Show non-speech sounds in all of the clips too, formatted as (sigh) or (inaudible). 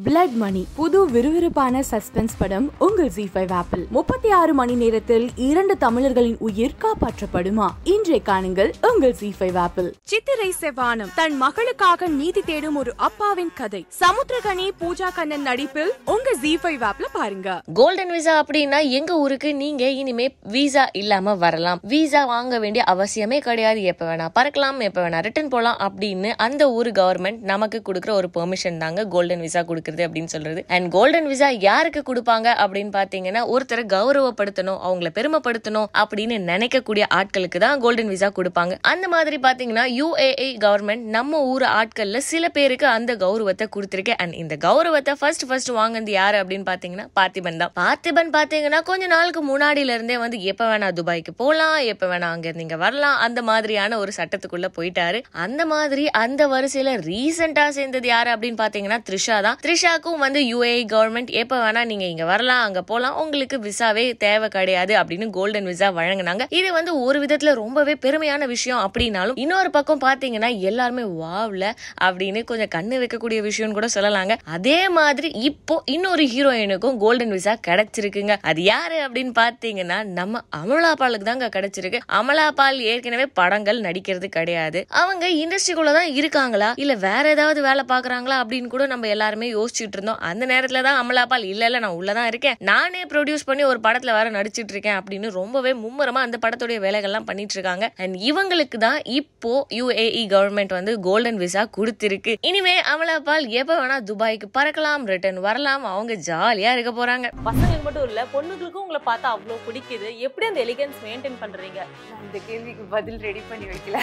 Blood மணி புது விறுவிறுப்பான suspense படம் உங்கள் ஜி ஃபைவ் ஆப்பிள் முப்பத்தி ஆறு மணி நேரத்தில் இரண்டு தமிழர்களின் உயிர் காப்பாற்றப்படுமா? இன்றை காணுங்கள் உங்கள் ஜி ஃபைவ் ஆப்பிள் சித்திரை செவ்வானம் தன் மகளுக்காக நீதி தேடும் ஒரு அப்பாவின் கதை. சமுத்திரகனி பூஜா கண்ணன் நடிப்பில் உங்க ஜி ஃபைவ் ஆப்ல பாருங்க. கோல்டன் விசா அப்படின்னா எங்க ஊருக்கு நீங்க இனிமே விசா இல்லாம வரலாம். விசா வாங்க வேண்டிய அவசியமே கிடையாது. எப்ப வேணா பறக்கலாம் எப்ப வேணா ரிட்டர்ன் போலாம் அப்படின்னு அந்த ஊர் கவர்மெண்ட் நமக்கு கொடுக்குற ஒரு பெர்மிஷன் தாங்க கோல்டன் விசா கொடுக்குறது. அப்படின்னு சொல்றது. அண்ட் கோல்டன் விசா யாருக்கு கொடுப்பாங்க அப்படின்னு பாத்தீங்கன்னா ஒருத்தரை கௌரவப்படுத்தணும் அவங்கள பெருமைப்படுத்தணும் அப்படின்னு நினைக்கக்கூடிய ஆட்களுக்கு தான் கோல்டன் விசா கொடுப்பாங்க. அந்த மாதிரி பாத்தீங்கன்னா யூஏஏ கவர்மெண்ட் நம்ம ஊர் ஆட்கள்ல சில பேருக்கு அந்த கௌரவத்தை கொடுத்துருக்கு. அண்ட் இந்த கௌரவத்தை ஃபர்ஸ்ட் ஃபர்ஸ்ட் வாங்கினது யாரு அப்படின்னு பாத்தீங்கன்னா பார்த்திபன் தான். பார்த்திபன் பாத்தீங்கன்னா கொஞ்ச நாளுக்கு முன்னாடில இருந்தே வந்து எப்ப வேணா துபாய்க்கு போகலாம் எப்ப வேணா அங்க இருந்து இங்க வரலாம் அந்த மாதிரியான ஒரு சட்டத்துக்குள்ள போயிட்டாரு. அந்த மாதிரி அந்த வரிசையில ரீசெண்டா சேர்ந்தது யாரு அப்படின்னு பாத்தீங்கன்னா த்ரிஷா தான். த்ரிஷாக்கும் வந்து யுஏ கவர்மெண்ட் எப்போ வேணா நீங்க இங்க வரலாம் அங்க போகலாம் உங்களுக்கு விசாவே தேவை கிடையாது அப்படின்னு கோல்டன் விசா வழங்கினாங்க. இது வந்து ஒரு விதத்துல ரொம்பவே பெருமையான விஷயம் அப்படின்னாலும் இன்னொரு பக்கம் பாத்தீங்கன்னா எல்லாருமே வாவ்ல அப்படின்னு கொஞ்சம் கண்ணு வைக்கக்கூடிய விஷயம்னு கூட சொல்லலாங்க. அதே மாதிரி இப்போ இன்னொரு ஹீரோயினுக்கும் கோல்டன் விசா கிடைச்சிருக்குங்க. அது யாரு அப்படின்னு பாத்தீங்கன்னா நம்ம அமலா பாலுக்கு தாங்க கிடைச்சிருக்கு. அமலா பால் ஏற்கனவே படங்கள் நடிக்கிறது கிடையாது. அவங்க இண்டஸ்ட்ரிக்குள்ள தான் இருக்காங்களா? இல்ல வேற ஏதாவது வேலை பாக்குறாங்களா அப்படின்னு கூட நம்ம எல்லாருமே யோசிச்சுட்டு இருந்தோம் அந்த நேரத்துல தான் அமலா பால் இல்ல இல்ல நான் உள்ளதான் இருக்கேன். நானே ப்ரொடியூஸ் பண்ணி ஒரு படத்துல வேற நடிச்சிட்டு இருக்கேன் அப்படின்னு ரொம்பவே மும்முரமா அந்த படத்துடைய வேலைகள்லாம் பண்ணிட்டு இருக்காங்க அண்ட் இவங்களுக்கு தான் இப்போ யுஏஇ கவர்மெண்ட் வந்து கோல்டன் விசா கொடுத்திருக்கு. இனிமே அமலா பால் எப்ப வேணா துபாய்க்கு பறக்கலாம் ரிட்டர்ன் வரலாம். அவங்க ஜாலியா இருக்க போறாங்க. பசங்களுக்கு மட்டும் இல்ல பொண்ணுங்களுக்கும் உங்களை பார்த்தா அவ்வளோ பிடிக்குது. எப்படி அந்த எலிகன்ஸ் மெயின்டைன் பண்றீங்க? நான் இந்த கேள்விக்கு பதில் ரெடி பண்ணி வைக்கல.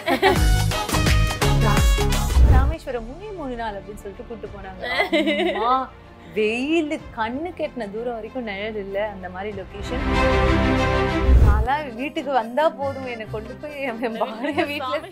(laughs) ராமேஸ்வரம் மூணே மூணு நாள் அப்படின்னு சொல்லிட்டு கூட்டு போனாங்க. வெயில் கண்ணு கெட்டின தூரம் வரைக்கும் நிழல் இல்ல அந்த மாதிரி லொகேஷன் நான்லாம் வீட்டுக்கு வந்தா போதும் என்னை கொண்டு போய் என் பாடிய வீட்டுல